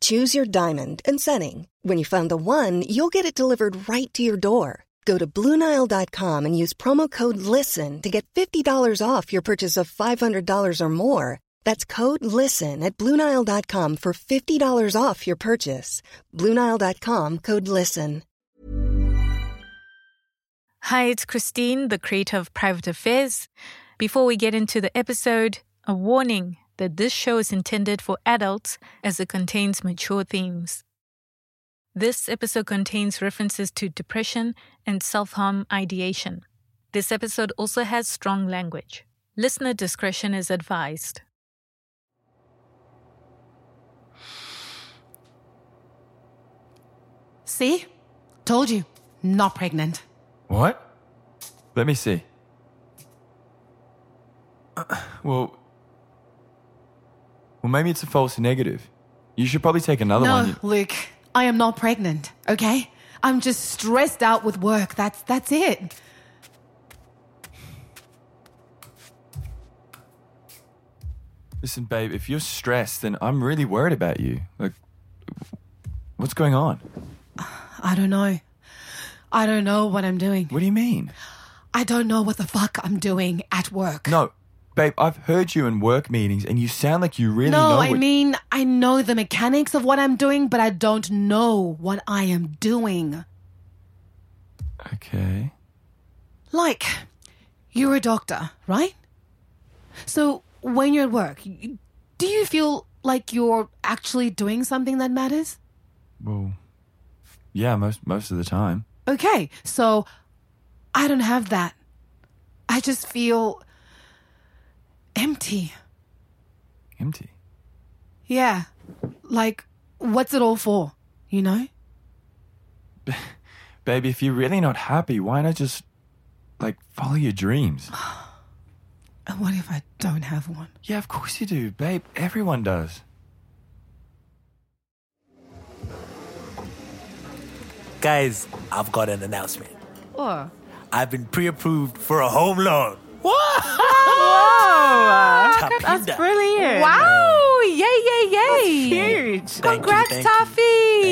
Choose your diamond and setting. When you find the one, you'll get it delivered right to your door. Go to Bluenile.com and use promo code LISTEN to get $50 off your purchase of $500 or more. That's code LISTEN at Bluenile.com for $50 off your purchase. Bluenile.com code LISTEN. Hi, it's Christine, the creator of Private Affairs. Before we get into the episode, a warning that this show is intended for adults as it contains mature themes. This episode contains references to depression and self harm ideation. This episode also has strong language. Listener discretion is advised. See? Told you. Not pregnant. What? Let me see. Uh, well, well, maybe it's a false negative. You should probably take another no, one. Luke. I am not pregnant, okay? I'm just stressed out with work. That's that's it. Listen, babe, if you're stressed, then I'm really worried about you. Like, what's going on? I don't know. I don't know what I'm doing. What do you mean? I don't know what the fuck I'm doing at work. No, babe, I've heard you in work meetings and you sound like you really No, know. I what- mean, I know the mechanics of what I'm doing, but I don't know what I am doing. Okay. Like, you're a doctor, right? So, when you're at work, do you feel like you're actually doing something that matters? Well, yeah, most most of the time. Okay, so I don't have that. I just feel empty. Empty. Yeah. Like, what's it all for? You know? Baby, if you're really not happy, why not just like follow your dreams? And what if I don't have one? Yeah, of course you do, babe. Everyone does. Guys, I've got an announcement. What? I've been pre-approved for a home loan. Whoa! Tapinda. That's brilliant. Wow! Yay, yay, yay! Huge. Congrats. Taffy!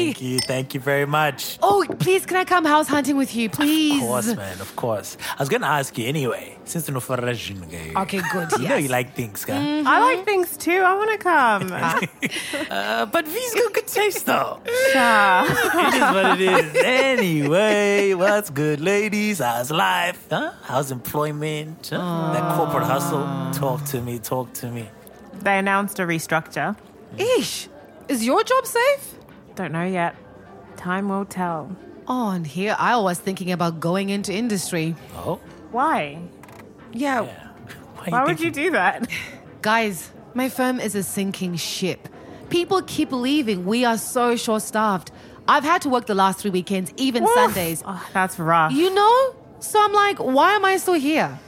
Thank you, thank you very much. Oh, please, can I come house hunting with you, please? Of course, man, of course. I was gonna ask you anyway, since you know for Okay, Okay, good, You know you like things, guy. I like things too. I want to come. Uh, but V's got good taste though. Ah. it is what it is. Anyway, what's good, ladies? How's life? Huh? How's employment? Huh? That corporate hustle? Talk to me, talk to me. they announced a restructure. Ish, is your job safe? Don't know yet. Time will tell. Oh, and here I was thinking about going into industry. Oh, Why? Yeah, why, Why would you do that? guys, my firm is a sinking ship. People keep leaving. We are so short staffed. I've had to work the last three weekends, even Woof. Sundays. Oh, that's rough. You know? So I'm like, why am I still here?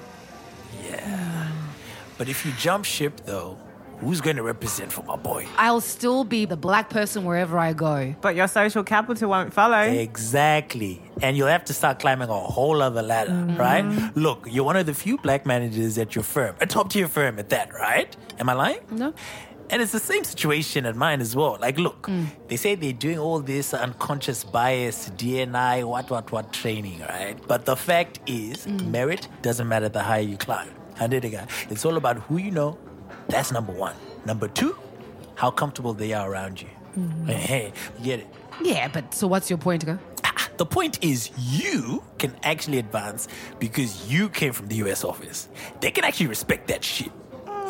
Yeah. But if you jump ship, though, who's going to represent for my boy? I'll still be the black person wherever I go. but your social capital won't follow. Exactly. And you'll have to start climbing a whole other ladder, mm-hmm. right? Look, you're one of the few black managers at your firm, a top tier firm at that, right? Am I lying? No. And it's the same situation at mine as well. Like, look, mm. they say they're doing all this unconscious bias, DNI, what, what, what training, right? But the fact is, mm. merit doesn't matter the higher you climb. And it again, it's all about who you know. That's number one. Number two, how comfortable they are around you. Mm-hmm. Hey, you get it. Yeah, but so what's your point, girl? Ah, ah, The point is, you can actually advance because you came from the US office. They can actually respect that shit.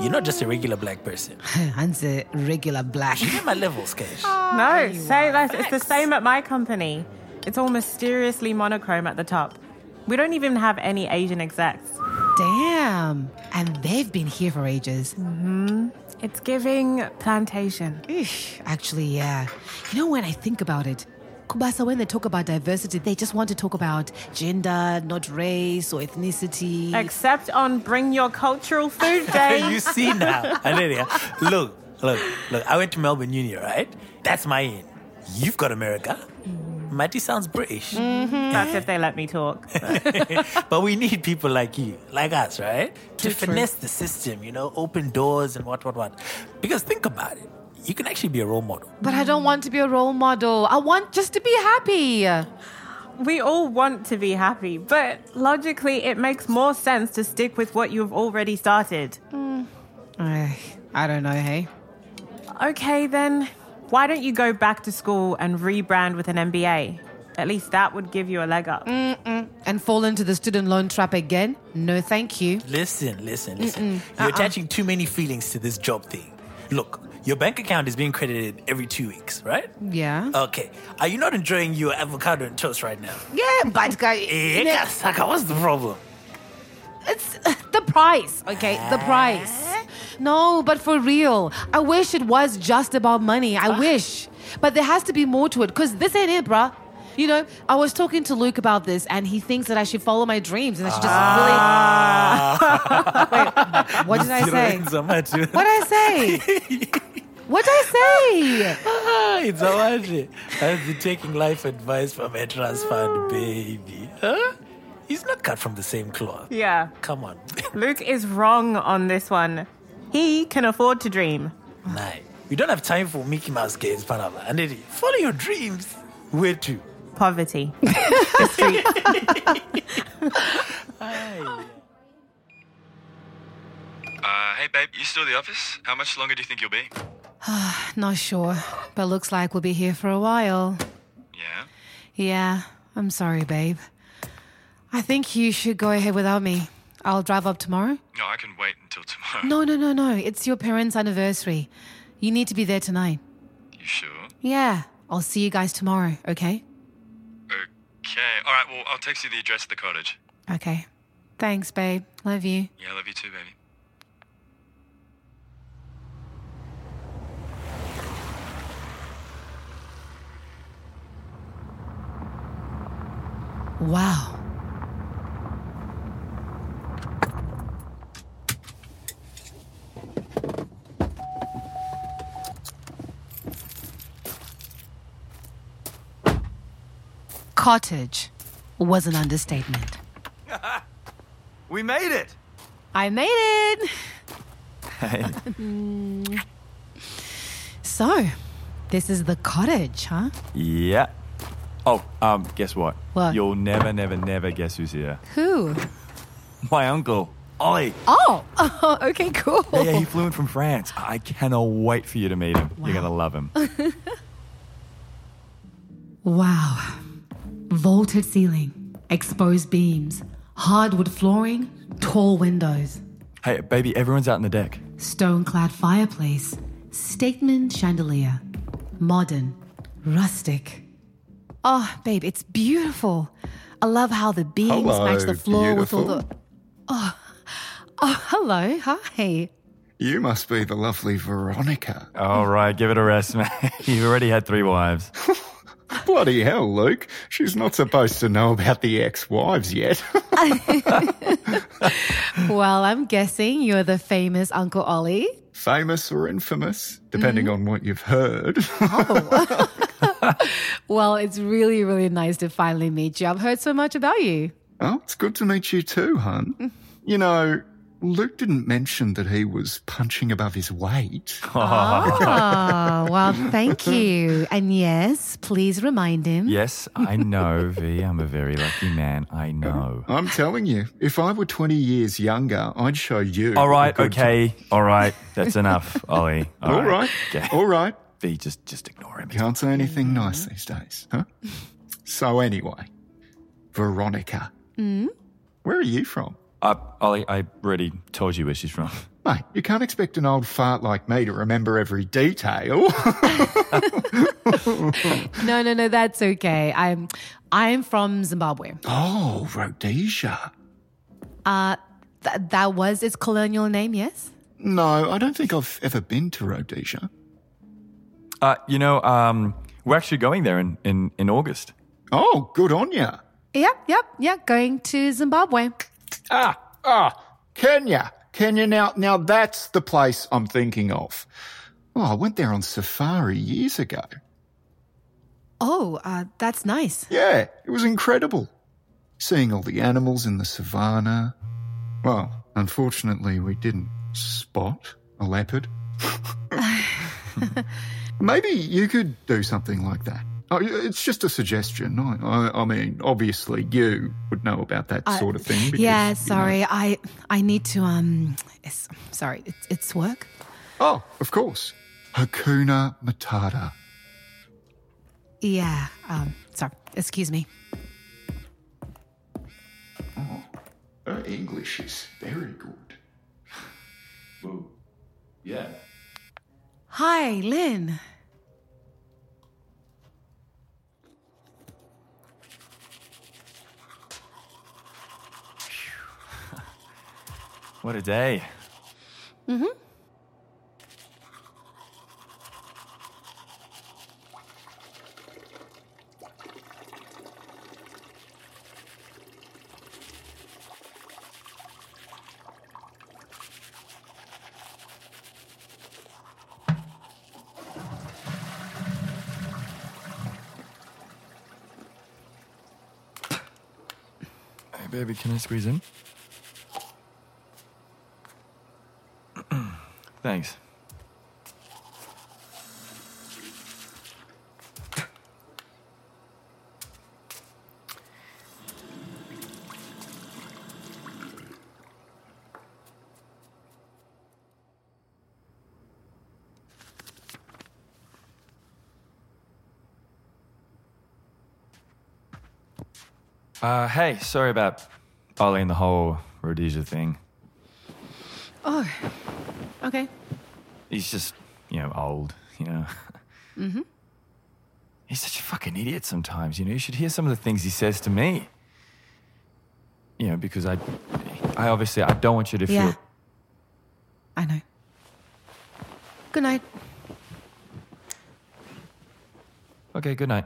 You're not just a regular black person. I'm a regular black. You get my levels, Cash. no, ah, say that. It's the same at my company. It's all mysteriously monochrome at the top. We don't even have any Asian execs. Damn. And they've been here for ages. Mm-hmm. It's giving plantation. Eesh, Actually, yeah. You know, when I think about it, Kubasa, when they talk about diversity, they just want to talk about gender, not race or ethnicity. Except on Bring Your Cultural Food Day. you see now, Anelia. Look, look, look. I went to Melbourne Uni, right? That's my in. You've got America. Matty sounds British. Mm-hmm. That's eh? if they let me talk. But we need people like you, like us, right? To finesse the system, you know, open doors and what, what, what. Because think about it. You can actually be a role model. but I don't want to be a role model. I want just to be happy. We all want to be happy, but logically, it makes more sense to stick with what you've already started. Mm. I, I don't know, hey? Okay, then, why don't you go back to school and rebrand with an MBA? At least that would give you a leg up. And fall into the student loan trap again? No, thank you. Listen, listen, listen. You're attaching too many feelings to this job thing. Look, your bank account is being credited every two weeks, right? Yeah. Okay. Are you not enjoying your avocado and toast right now? yeah, but guy, Kasaka, what's the problem? it's uh, the price, okay? The price. No, but for real, I wish it was just about money. I wish. But there has to be more to it because this ain't it, bruh. You know, I was talking to Luke about this and he thinks that I should follow my dreams and I should just really. Wait, what did I say? What did I say? What did I say? Ah, it's a wonder. I've been taking life advice from a trust fund, baby. Huh? He's not cut from the same cloth. Yeah, Come on. Luke is wrong on this one. He can afford to dream. nah, we don't have time for Mickey Mouse games, Panama. And then follow your dreams. Where to? Poverty. the street. Uh, hey, babe, you still at the office? How much longer do you think you'll be? Not sure, but looks like we'll be here for a while. Yeah. Yeah, I'm sorry, babe. I think you should go ahead without me. I'll drive up tomorrow. No, I can wait until tomorrow. No, no, no, no. It's your parents' anniversary. You need to be there tonight. You sure? Yeah, I'll see you guys tomorrow, okay? Okay. All right, well, I'll text you the address of the cottage. Okay. Thanks, babe. Love you. Yeah, I love you too, baby. Wow. Cottage was an understatement. We made it! I made it! So, this is the cottage, huh? yeah. Oh, um, guess what? What? You'll never, never, never guess who's here. Who? My uncle, Ollie. Oh, okay, cool. Yeah, yeah, he flew in from France. I cannot wait for you to meet him. You're gonna love him. Wow. Vaulted ceiling, exposed beams, hardwood flooring, tall windows, hey, baby, everyone's out on the deck. stone clad fireplace, statement chandelier, modern, rustic. Oh, babe, it's beautiful. I love how the beams Hello, match the floor with all the. Oh, oh, hello. Hi. You must be the lovely Veronica. All right, give it a rest, man. You've already had three wives. Bloody hell, Luke. She's not supposed to know about the ex wives yet. Well, I'm guessing you're the famous Uncle Ollie. Famous or infamous, depending mm-hmm. on what you've heard. Oh. Well, it's really, really nice to finally meet you. I've heard so much about you. oh, it's good to meet you too, hun. You know, Luke didn't mention that he was punching above his weight. Oh, well, thank you. And yes, please remind him. Yes, I know, V. I'm a very lucky man. I know. I'm telling you, if I were 20 years younger, I'd show you. All right, a good- okay, all right. That's enough, Ollie. All right. Okay. All right. V, just just ignore him. Can't say anything mm. nice these days, huh? So anyway, Veronica. Mm. Where are you from? Uh, Ollie, I already told you where she's from. Mate, you can't expect an old fart like me to remember every detail. No, no, no, that's okay. I'm I'm from Zimbabwe. oh, Rhodesia. Uh th- that was its colonial name, yes? No, I don't think I've ever been to Rhodesia. Uh, you know, um, we're actually going there in, in, in August. Oh, good on ya. Yep, yep, yep. Going to Zimbabwe. Ah, ah, Kenya. Kenya now, now that's the place I'm thinking of. Oh, I went there on safari years ago. Oh, uh, that's nice. Yeah, it was incredible. Seeing all the animals in the savannah. Well, unfortunately, we didn't spot a leopard. Maybe you could do something like that. Oh, it's just a suggestion. I, I, I mean, obviously, you would know about that sort of thing. Because, yeah, you know- sorry. I I need to um. It's, sorry, it's, it's work. Oh, of course. Hakuna Matata. Yeah. Um. Sorry. Excuse me. Her English is very good. Well, yeah. Hi, Lynn. What a day. Mm hmm. Hey, baby, can I squeeze in? Thanks. Uh, hey, sorry about and the whole Rhodesia thing. Oh. Okay. He's just, you know, old, you know. Mm-hmm. He's such a fucking idiot sometimes, you know. You should hear some of the things he says to me. You know, because I, I obviously, I don't want you to Yeah. feel. I know. Good night. Okay, good night.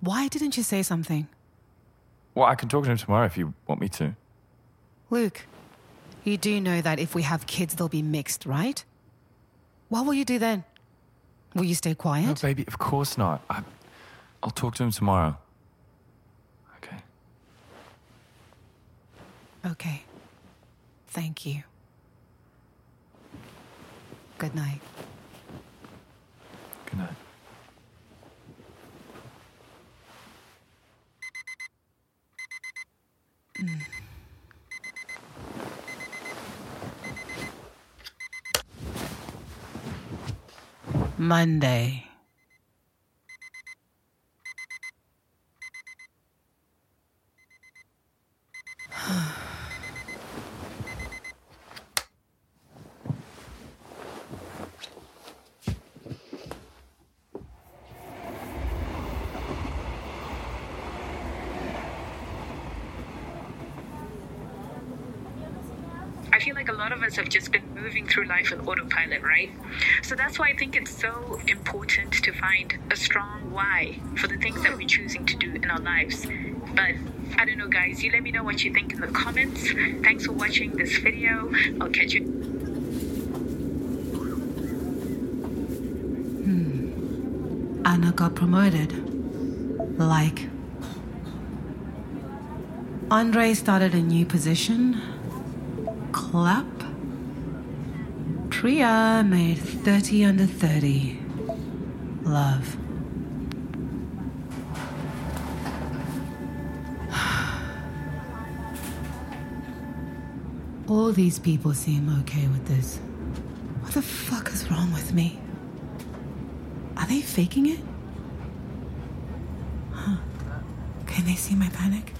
Why didn't you say something? Well, I can talk to him tomorrow if you want me to. Luke, you do know that if we have kids, they'll be mixed, right? What will you do then? Will you stay quiet? No, baby, of course not. I, I'll talk to him tomorrow. Okay. Okay. Thank you. Good night. Good night. Monday. Like a lot of us have just been moving through life on autopilot, right? So that's why I think it's so important to find a strong why for the things that we're choosing to do in our lives. But I don't know, guys. You let me know what you think in the comments. Thanks for watching this video. I'll catch you. Hmm. Anna got promoted. Like. Andre started a new position. Clap. Tria made 30 under 30. Love. All these people seem okay with this. What the fuck is wrong with me? Are they faking it? Huh. Can they see my panic?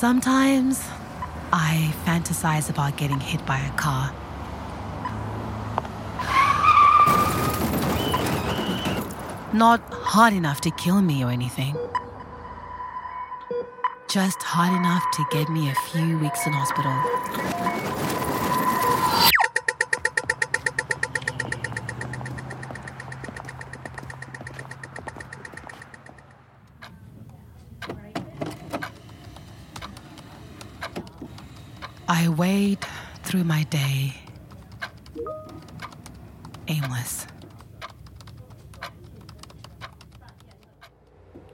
Sometimes I fantasize about getting hit by a car. Not hard enough to kill me or anything. Just hard enough to get me a few weeks in hospital. I wade through my day, aimless.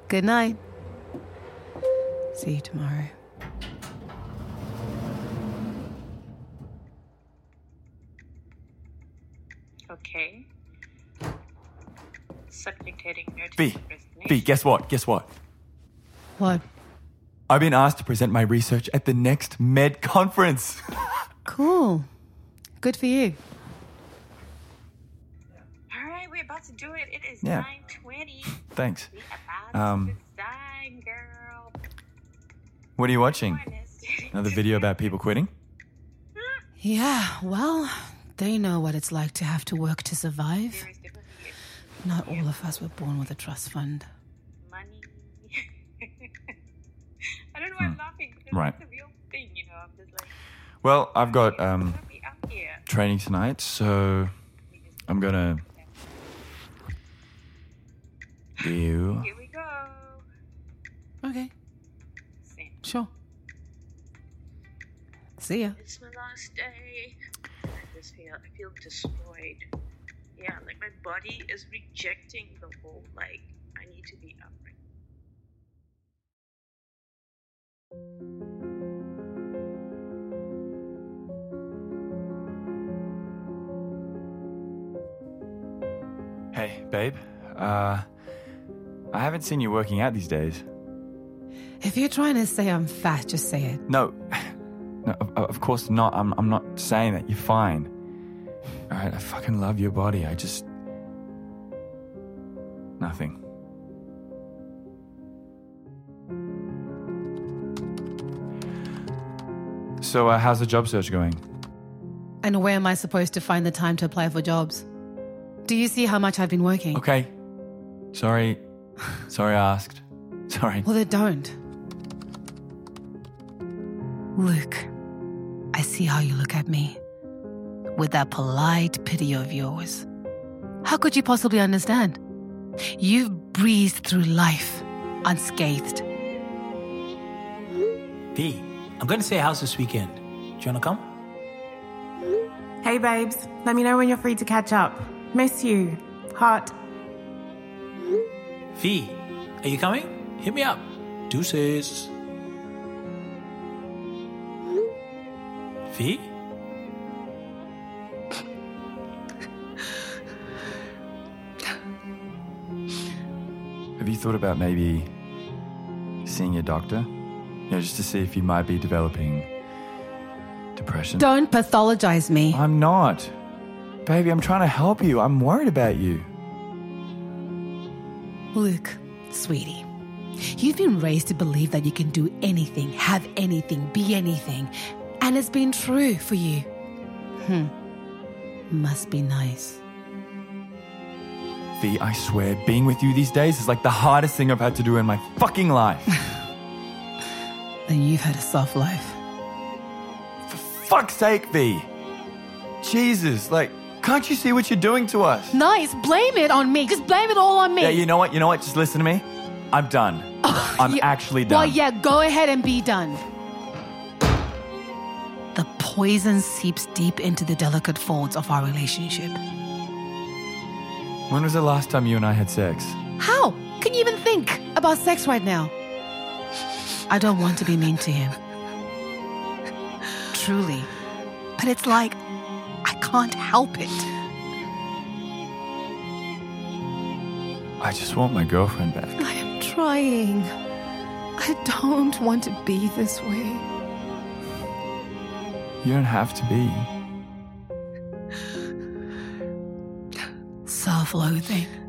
Good night. See you tomorrow. Okay. Subject heading notice V, of V, guess what? Guess what? What? I've been asked to present my research at the next Med conference. Cool. Good for you. All right, we're about to do it. It is Yeah. 9:20. Thanks. We about Um, to resign, girl. What are you watching? Another video about people quitting? Yeah, well, they know what it's like to have to work to survive. There is definitely Not all of us were born with a trust fund. money. I don't know why I'm laughing because Hmm. Right. it's a real thing, you know. I'm just like, Well, I've got um, let me up here. training tonight, so I'm gonna. You. Here we go. Okay, Same. sure. See ya. It's my last day. I just feel I feel destroyed. Yeah, like my body is rejecting the whole like I need to be up babe. Uh, I haven't seen you working out these days. If you're trying to say I'm fat, just say it. No, no, of, of course not. I'm, I'm not saying that. You're fine. All right, I fucking love your body. I just nothing. So, uh, how's the job search going? And where am I supposed to find the time to apply for jobs? Do you see how much I've been working? Okay. Sorry. Sorry, I asked. Sorry. Well, then don't. Luke, I see how you look at me. With that polite pity of yours. How could you possibly understand? You've breezed through life unscathed. V, I'm going to say house this weekend. Do you want to come? Hey, babes, let me know when you're free to catch up. Miss you. Heart. V, are you coming? Hit me up. Deuces. V? Have you thought about maybe seeing a doctor? You know, just to see if you might be developing depression. Don't pathologize me. I'm not. Baby, I'm trying to help you. I'm worried about you. Luke, sweetie, you've been raised to believe that you can do anything, have anything, be anything, and it's been true for you. Hmm. Must be nice. V, I swear, being with you these days is like the hardest thing I've had to do in my fucking life. Then you've had a soft life. For fuck's sake, V. Jesus, like, can't you see what you're doing to us? Nice, blame it on me. Just blame it all on me. Yeah, you know what? You know what? Just listen to me. I'm done. Oh, I'm Yeah, actually done. Well, yeah, go ahead and be done. The poison seeps deep into the delicate folds of our relationship. When was the last time you and I had sex? How can you even think about sex right now? I don't want to be mean to him. Truly. But it's like, can't help it. I just want my girlfriend back. I am trying. I don't want to be this way. You don't have to be. Self loathing.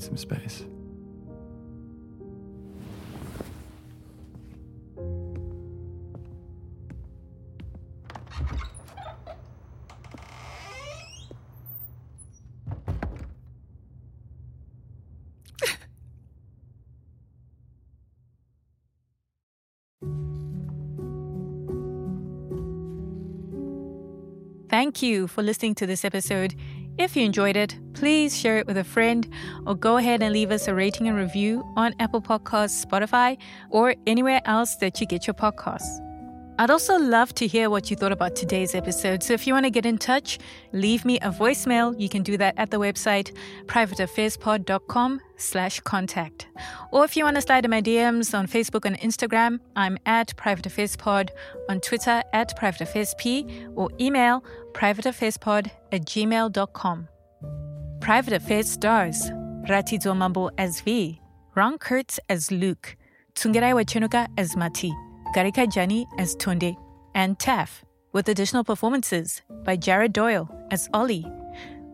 Need some space. Thank you for listening to this episode. If you enjoyed it, please share it with a friend or go ahead and leave us a rating and review on Apple Podcasts, Spotify, or anywhere else that you get your podcasts. I'd also love to hear what you thought about today's episode. So if you want to get in touch, leave me a voicemail. You can do that at the website privateaffairspod.com slash contact. Or if you want to slide in my DMs on Facebook and Instagram, I'm at privateaffairspod, on Twitter at privateaffairsp, or email privateaffairspod at gmail.com. Private Affairs stars Ratidzo Mambo as V, Ron Kurtz as Luke, Tsungerai Wachenuka as Mati. Garika Jani as Tunde, and Taff, with additional performances by Jared Doyle as Ollie.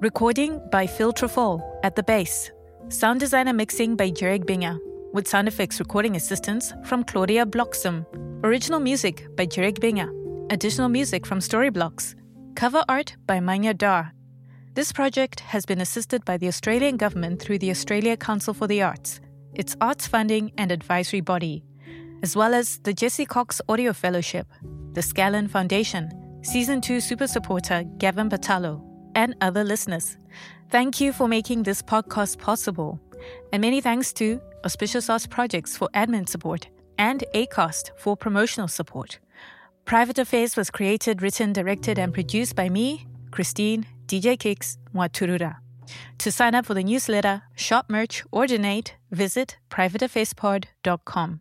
Recording by Phil Trefall at the bass. Sound designer mixing by Jarek Binger, with sound effects recording assistance from Claudia Bloxam. Original music by Jarek Binger. Additional music from Storyblocks. Cover art by Manya Dar. This project has been assisted by the Australian Government through the Australia Council for the Arts, its arts funding and advisory body as well as the Jesse Cox Audio Fellowship, the Scallon Foundation, Season 2 Super Supporter Gavin Batalo, and other listeners. Thank you for making this podcast possible. And many thanks to Auspicious Arts Projects for admin support and ACAST for promotional support. Private Affairs was created, written, directed, and produced by me, Christine DJ Kix Mwaturura. To sign up for the newsletter, shop merch, or donate, visit privateaffairspod.com.